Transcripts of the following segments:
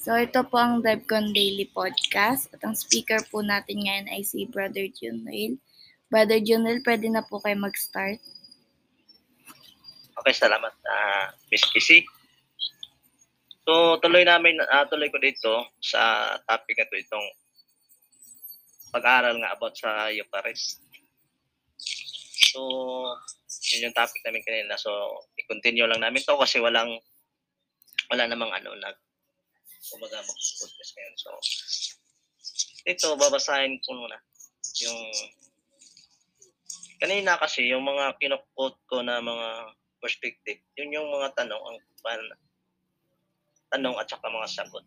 So ito po ang DevCon Daily Podcast at ang speaker po natin ngayon ay si Brother Junel. Brother Junel, pwede na po kayo mag-start. Okay, salamat uh, Miss Kissy. So tuloy namin, uh, tuloy ko dito sa topic na to itong pag-aaral nga about sa Eucharist. So, yun yung topic namin kanina. So, i-continue lang namin to kasi walang wala namang ano nag kumbaga mag-podcast ngayon. So, ito, babasahin ko muna yung kanina kasi yung mga kinukot ko na mga perspective, yun yung mga tanong, ang pan, tanong at saka mga sagot.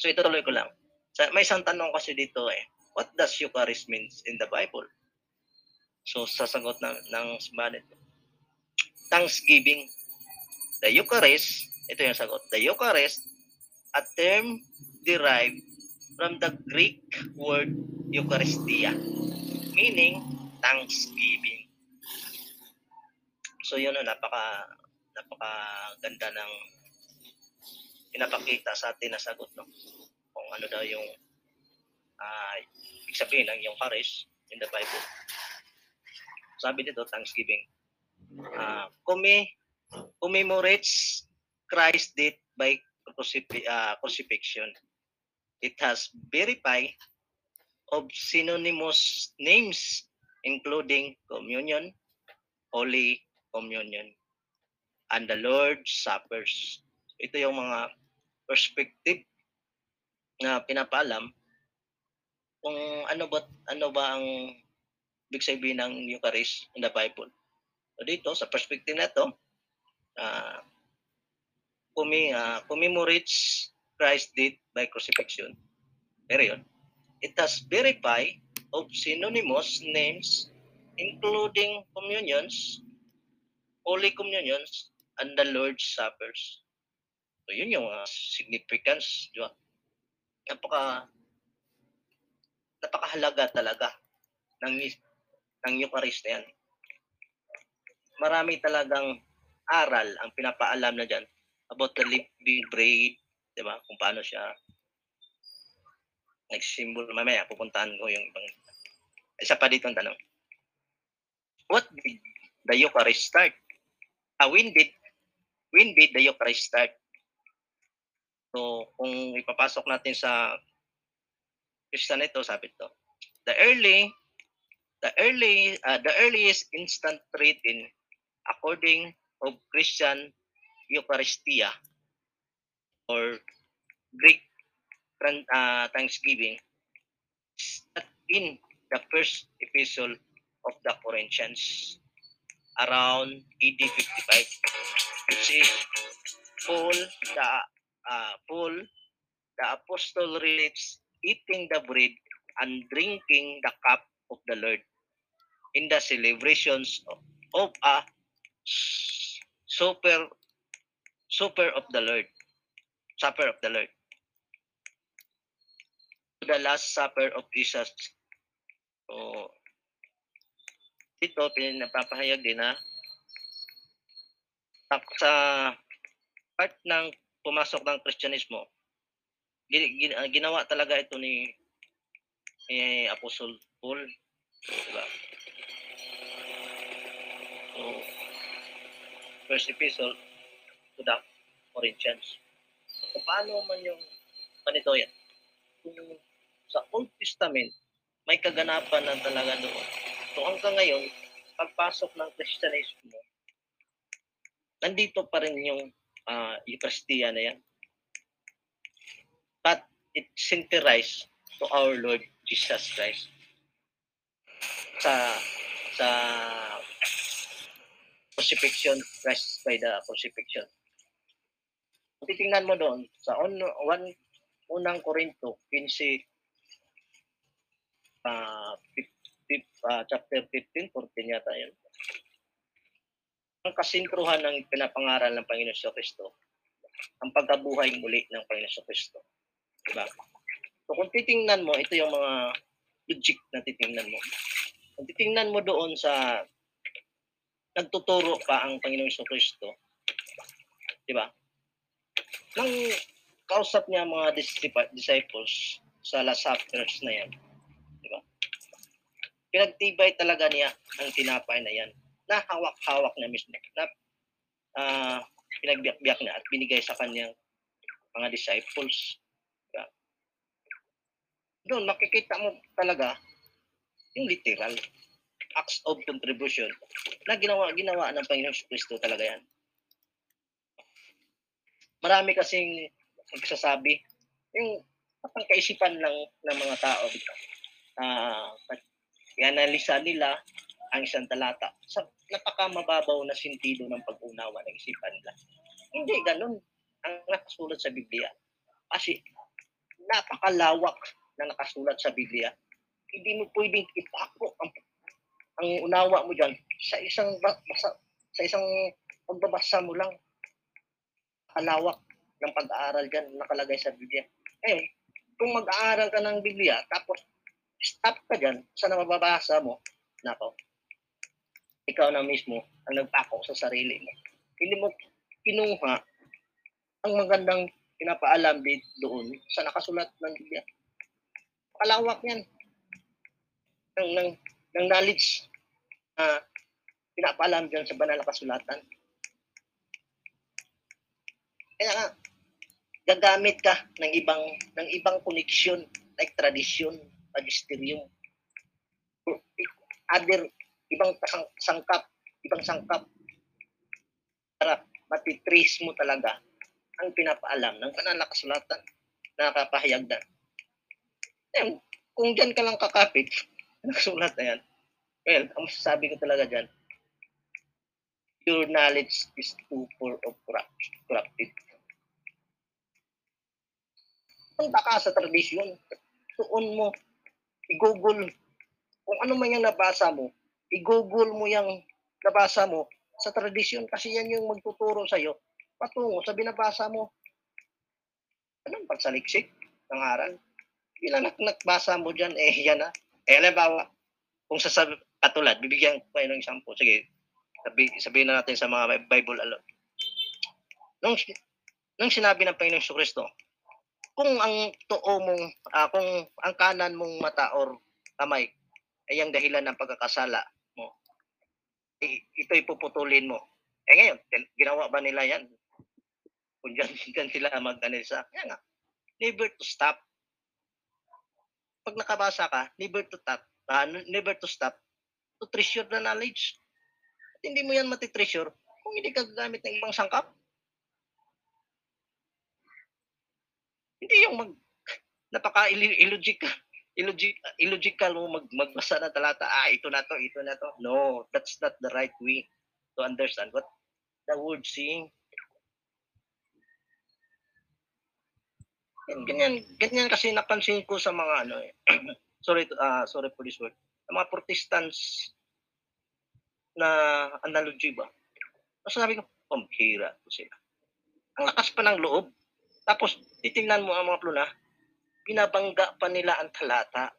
So ituloy ko lang. So, may isang tanong kasi dito eh, what does Eucharist means in the Bible? So sasagot ng, ng ito. Thanksgiving. The Eucharist, ito yung sagot. The Eucharist a term derived from the Greek word Eucharistia, meaning thanksgiving. So yun, napaka napaka ganda ng pinapakita sa atin na sagot no kung ano daw yung uh, ibig sabihin ng Eucharist in the Bible. Sabi dito, Thanksgiving. Uh, commemorates Christ's death by uh, crucifixion. It has verified of synonymous names including communion, holy communion, and the Lord's Suppers. Ito yung mga perspective na pinapaalam kung ano ba ano ba ang big sabihin ng Eucharist in the Bible. So dito sa perspective na to, uh, commi, uh, commemorates Christ's death by crucifixion. Period. It has verified of synonymous names including communions, holy communions, and the Lord's Suppers. So yun yung uh, significance, di ba? Napaka napakahalaga talaga ng ng Eucharist na yan. Marami talagang aral ang pinapaalam na diyan about the living bread, di ba? Kung paano siya nag-symbol. Mamaya, pupuntahan ko yung ibang... Isa pa dito ang tanong. What did the Eucharist start? Uh, when did when did the Eucharist start? So, kung ipapasok natin sa Christian ito, sabi ito, the early the early uh, the earliest instant written according of Christian Eucharistia or Greek uh, Thanksgiving in the first epistle of the Corinthians around AD 55 which is Paul the uh, Paul the apostle relates eating the bread and drinking the cup of the Lord in the celebrations of, of a super Supper of the Lord. Supper of the Lord. The Last Supper of Jesus. So, dito, pinapapahayag din na sa part ng pumasok ng Kristyanismo, ginawa talaga ito ni, ni Apostle Paul. Diba? So, first epistle, to the Corinthians. So, paano man yung ganito yan? Kung sa Old Testament, may kaganapan na talaga doon. So hanggang ngayon, pagpasok ng Kristyanismo, nandito pa rin yung uh, Eucharistia na yan. But it synchronized to our Lord Jesus Christ. Sa sa crucifixion, Christ by the crucifixion titingnan mo doon sa on, one, unang Korinto 15 uh, 50, uh, chapter 15 14 yata yun. Ang kasinkruhan ng pinapangaral ng Panginoon sa Kristo ang pagkabuhay muli ng Panginoon sa Kristo diba? So kung titingnan mo ito yung mga logic na titingnan mo. Kung titingnan mo doon sa nagtuturo pa ang Panginoon sa Kristo di ba nang kausap niya mga disciple- disciples sa Last Suppers na yan. Di ba? Pinagtibay talaga niya ang tinapay na yan. Na hawak-hawak niya mismo. Na ah, pinagbiyak-biyak niya at binigay sa kanyang mga disciples. Di ba? Doon, makikita mo talaga yung literal acts of contribution na ginawa ginawa ng Panginoon Kristo talaga yan. Marami kasing nagsasabi yung parang kaisipan lang ng mga tao dito. Ah, uh, ianalisa nila ang isang talata sa napakamababaw na sentido ng pag-unawa ng isipan nila. Hindi ganun ang nakasulat sa Biblia. Kasi napakalawak na nakasulat sa Biblia. Hindi mo pwedeng ipako ang ang unawa mo diyan sa isang basa, sa isang pagbabasa mo lang kalawak ng pag-aaral diyan nakalagay sa Biblia. Ngayon, kung mag-aaral ka ng Biblia tapos stop ka diyan sa nababasa mo, nako. Ikaw na mismo ang nagpako sa sarili mo. Hindi mo kinuha ang magandang pinapaalam doon sa nakasulat ng Biblia. Kalawak yan. Ng, ng ng knowledge na uh, pinapaalam dyan sa banal na kasulatan. Kaya nga, gagamit ka ng ibang ng ibang koneksyon like tradisyon, magisterium, other ibang sang, sangkap, ibang sangkap para matitrace mo talaga ang pinapaalam ng banal na na. Eh, kung dyan ka lang kakapit, nakasulat na yan. Well, ang masasabi ko talaga dyan, your knowledge is too poor of corrupted. Punta ka sa tradisyon, tuon mo, i-google, kung ano man yung nabasa mo, i-google mo yung nabasa mo sa tradisyon kasi yan yung magtuturo sa'yo patungo sa binabasa mo. Anong pagsaliksik ng aral? Ilan nak nagbasa mo dyan, eh yan na, eh, halimbawa, kung sa katulad, bibigyan ko kayo ng example. Sige, sabi, sabihin na natin sa mga Bible alone. Nung, nung sinabi ng Panginoong Kristo, kung ang too mong, uh, kung ang kanan mong mata or kamay ay ang dahilan ng pagkakasala mo, ito'y puputulin mo. Eh ngayon, ginawa ba nila yan? Kung dyan, dyan sila mag-analisa, yan nga, never to stop pag nakabasa ka, never to stop, uh, never to stop to treasure the knowledge. At hindi mo yan matitreasure kung hindi ka gagamit ng ibang sangkap. Hindi yung mag napaka illogical illogic, illogical mo mag, magbasa ng talata, ah, ito na to, ito na to. No, that's not the right way to understand what the word saying. Yan, ganyan, ganyan kasi napansin ko sa mga ano eh. sorry, uh, sorry for this word. Ang mga Protestants na analogy ba? So sabi ko, pambihira to sila. Ang lakas pa ng loob. Tapos, titingnan mo ang mga pluna, pinabangga pa nila ang talata.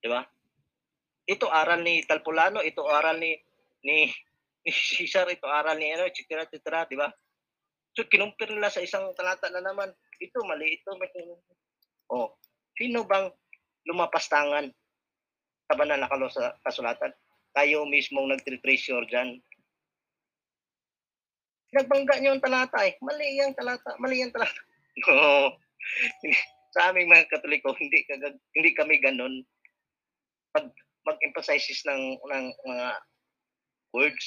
Di ba? Ito aral ni Talpulano, ito aral ni ni ni Cesar, ito aral ni ano, etc. etc. Di ba? So, kinumpir nila sa isang talata na naman ito mali, ito mali. Oh, sino bang lumapastangan sa banal na kasulatan? Tayo mismong nagtreasure dyan. Nagbangga niyo ang talata eh. Mali yung talata. Mali yung talata. No. sa aming mga katoliko, hindi, hindi kami ganun. Pag mag-emphasize ng, ng mga words.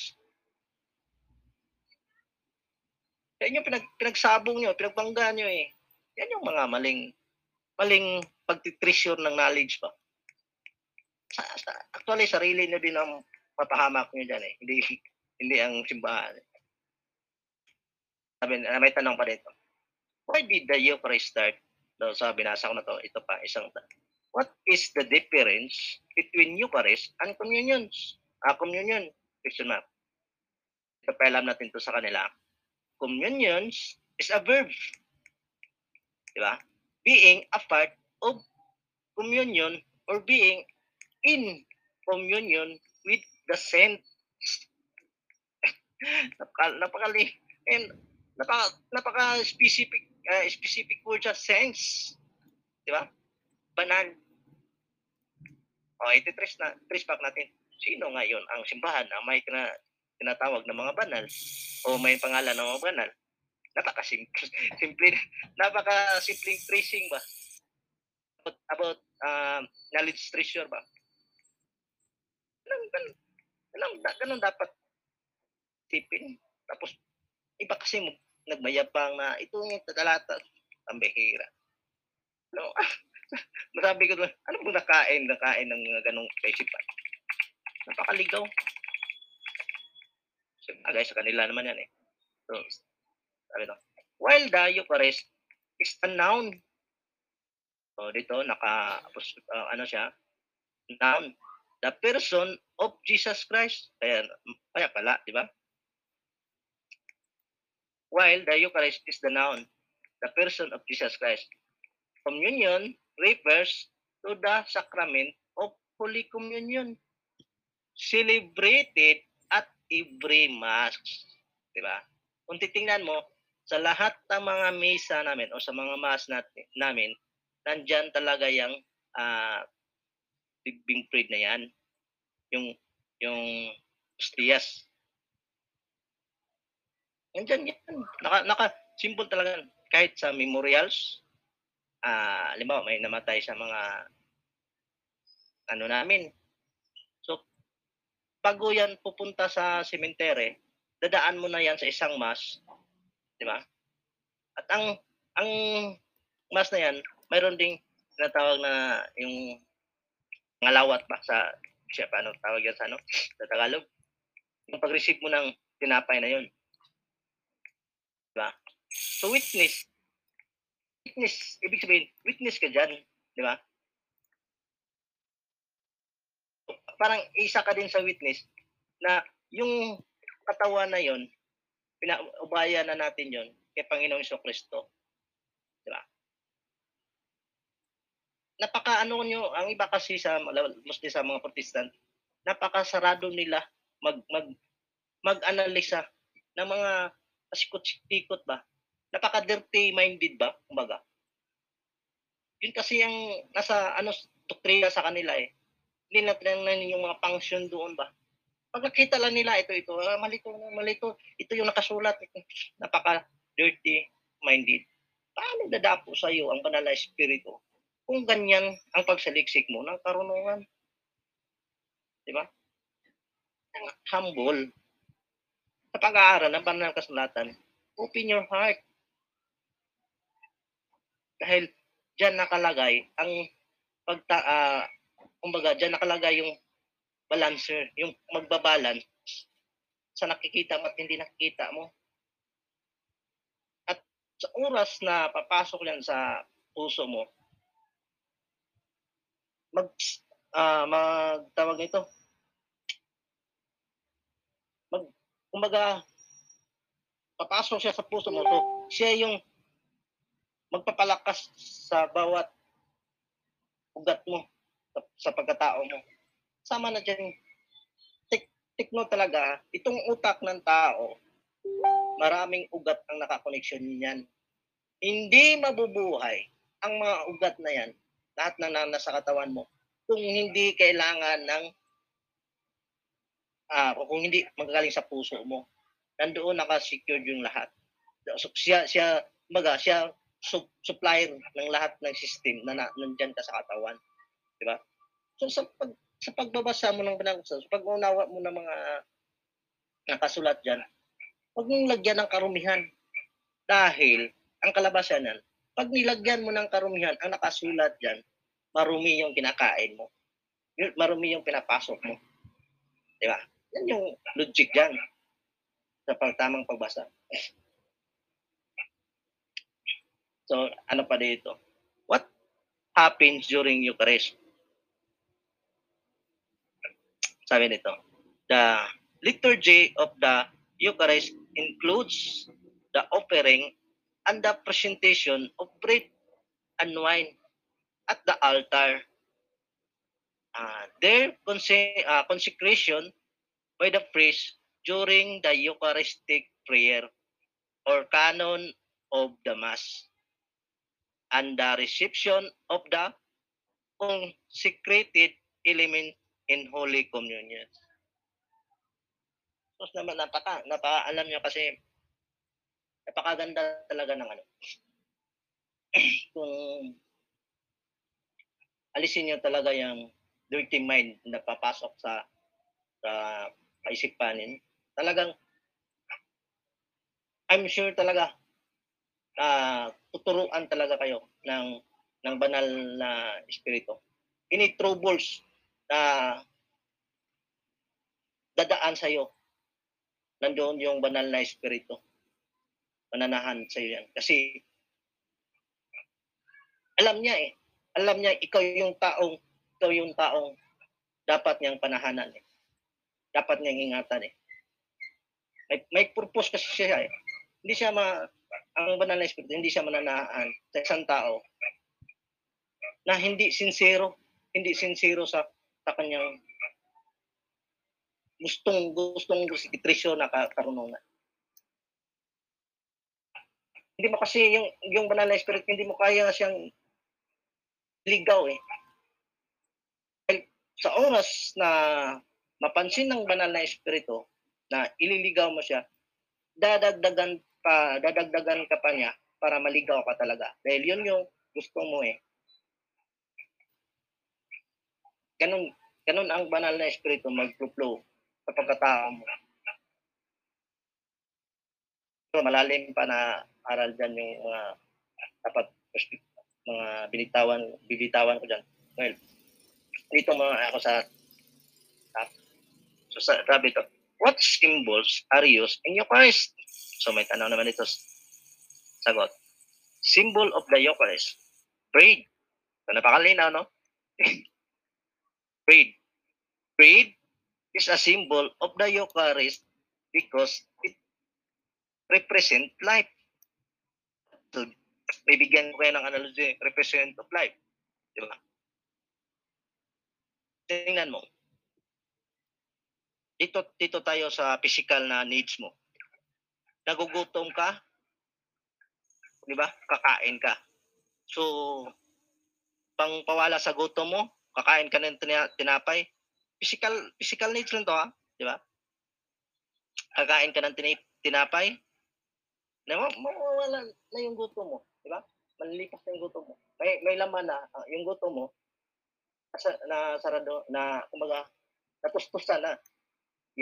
Yan yung pinag, pinagsabong nyo, pinagbangga nyo eh. Yan yung mga maling maling pagtitreasure ng knowledge ba. Sa, sa, actually, sarili nyo din ang papahamak nyo dyan eh. Hindi, hindi ang simbahan. Sabi, uh, may tanong pa dito. Why did the Eucharist start? No, so, binasa ko na to. Ito pa, isang What is the difference between Eucharist and communions? Ah, communion. Question mark. Ito pa alam natin to sa kanila. Communions is a verb. Di ba? Being a part of communion or being in communion with the saints. napaka, napakali, and napaka, napaka specific uh, specific word siya, sense. Di ba? Banal. O, ito trace, na, trace back natin. Sino ngayon ang simbahan na may kina, tinatawag na mga banal o may pangalan ng mga banal? Napaka-simple. Simple, napaka-simpleng tracing ba? About, about uh, knowledge treasure ba? Ganun, ganun, ganun, ganun dapat tipin. Tapos, iba kasi mo, nagmayabang na ito yung tatalata. Ang behira. No, masabi ko doon, ano bang nakain, nakain ng mga ganong recipe? Napakaligaw. Sabagay sa kanila naman yan eh. So, sabi to, while the Eucharist is a noun. So, dito, naka, uh, ano siya, noun. The person of Jesus Christ. Kaya, kaya pala, di ba? While the Eucharist is the noun, the person of Jesus Christ. Communion refers to the sacrament of Holy Communion celebrated at every Mass. Di ba? Kung titingnan mo, sa lahat ng mga misa namin o sa mga Mass natin, namin, nandyan talaga yung uh, being prayed na yan. Yung, yung stiyas. Nandyan yan. Naka, naka, simple talaga. Kahit sa memorials, ah, uh, limbawa may namatay sa mga ano namin. So, bago yan pupunta sa sementere, dadaan mo na yan sa isang mass, di ba? At ang ang mass na yan, mayroon ding tinatawag na yung ngalawat ba sa siya paano tawag yan sa ano sa Tagalog yung pag-receive mo ng tinapay na yon so witness witness, ibig sabihin, witness ka dyan. Di ba? Parang isa ka din sa witness na yung katawan na yon pinaubaya na natin yon kay Panginoong Iso Kristo. Di ba? Napaka ano nyo, ang iba kasi sa mostly sa mga protestant, napakasarado nila mag mag mag-analisa ng mga pasikot-sikot ba napaka-dirty minded ba, kumbaga. Yun kasi yung nasa ano doktrina sa kanila eh. Hindi na tinanong yung mga function doon ba. Pag nakita lang nila ito ito, ah, malito malito, ito yung nakasulat ito. Napaka dirty minded. Paano dadapo sa iyo ang banal na espiritu kung ganyan ang pagsaliksik mo ng karunungan? Di ba? Humble. Sa pag-aaral ng banal kasulatan, open your heart dahil diyan nakalagay ang pagta uh, kumbaga diyan nakalagay yung balancer, yung magbabalance sa nakikita mo at hindi nakikita mo. At sa oras na papasok yan sa puso mo, mag uh, magtawag nito mag kumbaga papasok siya sa puso mo to siya yung magpapalakas sa bawat ugat mo sa, pagkatao mo. Sama na dyan, tik, tikno talaga, itong utak ng tao, maraming ugat ang nakakoneksyon niyan. Hindi mabubuhay ang mga ugat na yan, lahat na nasa katawan mo, kung hindi kailangan ng ah, uh, kung hindi magagaling sa puso mo. Nandoon naka-secured yung lahat. So, siya, siya, maga, siya su- supplier ng lahat ng system na, na nandiyan ka sa katawan. Di ba? So sa pag sa pagbabasa mo ng binabasa, sa pag-unawa mo ng mga nakasulat diyan, huwag mong lagyan ng karumihan. Dahil ang kalabasan nan, pag nilagyan mo ng karumihan ang nakasulat diyan, marumi yung kinakain mo. Marumi yung pinapasok mo. Di ba? Yan yung logic diyan sa pagtamang pagbasa. So, ano pa dito? What happens during Eucharist? Sabi nito, the liturgy of the Eucharist includes the offering and the presentation of bread and wine at the altar. Uh, their conse- uh, consecration by the priest during the Eucharistic prayer or canon of the Mass. And the reception of the consecrated element in Holy Communion. Tapos naman, napaka, napaka, alam nyo kasi, napakaganda talaga ng ano. Kung alisin nyo talaga yung dirty mind na papasok sa sa kaisipanin, talagang I'm sure talaga na tuturuan talaga kayo ng ng banal na espiritu. Any troubles na dadaan sa iyo, nandoon yung banal na espiritu. Mananahan sa iyo yan. Kasi alam niya eh. Alam niya ikaw yung taong ikaw yung taong dapat niyang panahanan eh. Dapat niyang ingatan eh. May, may purpose kasi siya eh. Hindi siya ma ang banal na espiritu, hindi siya mananahan sa isang tao na hindi sincero, hindi sincero sa sa kanyang gustong gustong itrisyo na karunungan. Hindi mo kasi yung yung banal na spirit hindi mo kaya siyang ligaw eh. Sa oras na mapansin ng banal na espiritu na ililigaw mo siya, dadagdagan pa, dadagdagan ka pa niya para maligaw ka talaga. Dahil yun yung gusto mo eh. Ganun, ganun ang banal na espiritu mag-flow sa pagkatao mo. So, malalim pa na aral dyan yung mga dapat mga binitawan, bibitawan ko dyan. Well, dito mga ako sa so sa sabi to, what symbols are used in Eucharist? So may tanong naman ito. Sagot. Symbol of the Eucharist. Bread. So napakalinaw, no? bread. Bread is a symbol of the Eucharist because it represent life. So, bibigyan ko kayo ng analogy, represent of life. Di ba? Tingnan mo. Dito, dito tayo sa physical na needs mo nagugutom ka, di ba? Kakain ka. So, pang pawala sa gutom mo, kakain ka ng tinapay. Physical, physical needs lang to ha, di ba? Kakain ka ng tinapay, na mawawala na yung gutom mo, di ba? Manlilipas na yung gutom mo. May, may laman na, uh, yung gutom mo, nasa, na sarado, na, kumbaga, natustusan na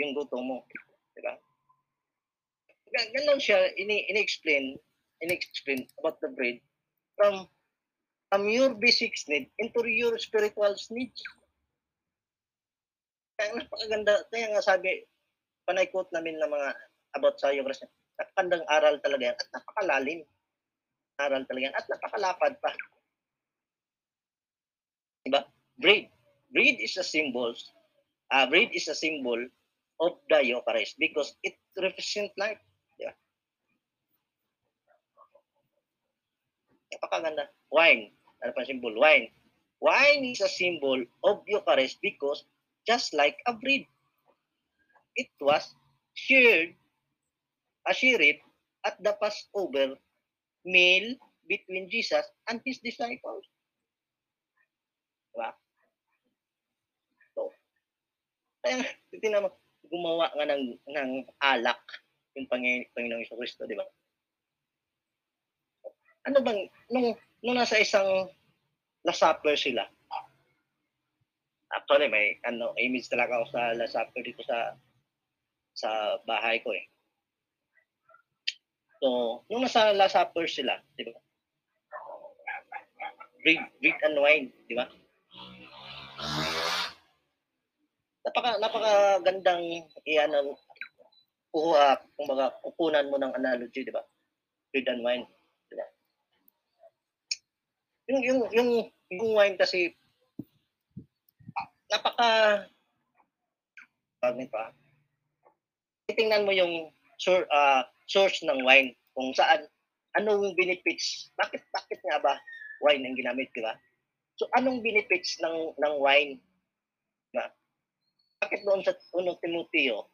yung gutom mo, di ba? Ganun siya ini ini-explain ini-explain about the bread from from your basic need into your spiritual needs. Kaya napakaganda, kaya nga sabi, panay-quote namin ng mga about sa Eucharist, napakandang aral talaga yan at napakalalim. Aral talaga yan at napakalapad pa. Diba? Bread. Bread is a symbol. Uh, bread is a symbol of the Eucharist because it represents life. Napakaganda. Wine. Ano pa symbol? Wine. Wine is a symbol of Eucharist because just like a bread, it was shared, a shared at the Passover meal between Jesus and his disciples. Diba? So, kaya titignan mo, gumawa nga ng, ng alak yung Panginoong Iso Kristo, di ba? Ano bang, nung, nung nasa isang Last Supper sila, actually may ano, image talaga ako sa Last Supper dito sa sa bahay ko eh. So, nung nasa Last Supper sila, di ba? Bread, bread and wine, di ba? Napaka napakagandang iyan ng kuha, kumbaga, kukunan mo ng analogy, di ba? Bread and wine. Yung, yung, yung, yung wine kasi, napaka, tawag nito ah, titingnan mo yung sur, uh, source ng wine, kung saan, anong benefits, bakit, bakit nga ba wine ang ginamit, di ba? So, anong benefits ng, ng wine? Diba? Bakit doon sa unong Timoteo,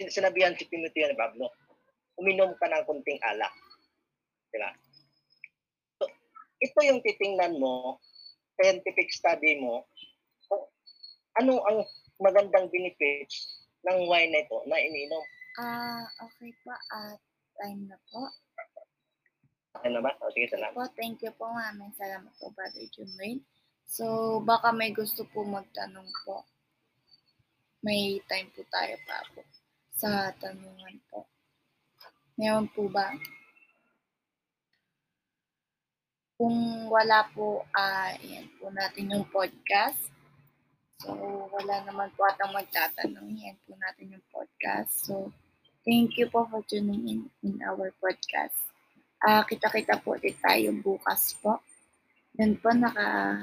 sinabihan si Timoteo ni Pablo, uminom ka ng kunting alak. Di ba? Ito yung titingnan mo, scientific study mo, kung ano ang magandang benefits ng wine na ito na ininom. Ah, okay po. At time na po. Ano ba? O, sige, salamat. po. Thank you po. Maraming salamat po, Brother Junwin. So, baka may gusto po magtanong po. May time po tayo pa po sa tanungan po. Meron po ba? Kung wala po, yan po natin yung podcast. So, wala naman po atang magtatanong. Yan po natin yung podcast. So, thank you po for tuning in in our podcast. Ah, kita-kita po ulit tayo bukas po. Yan po, naka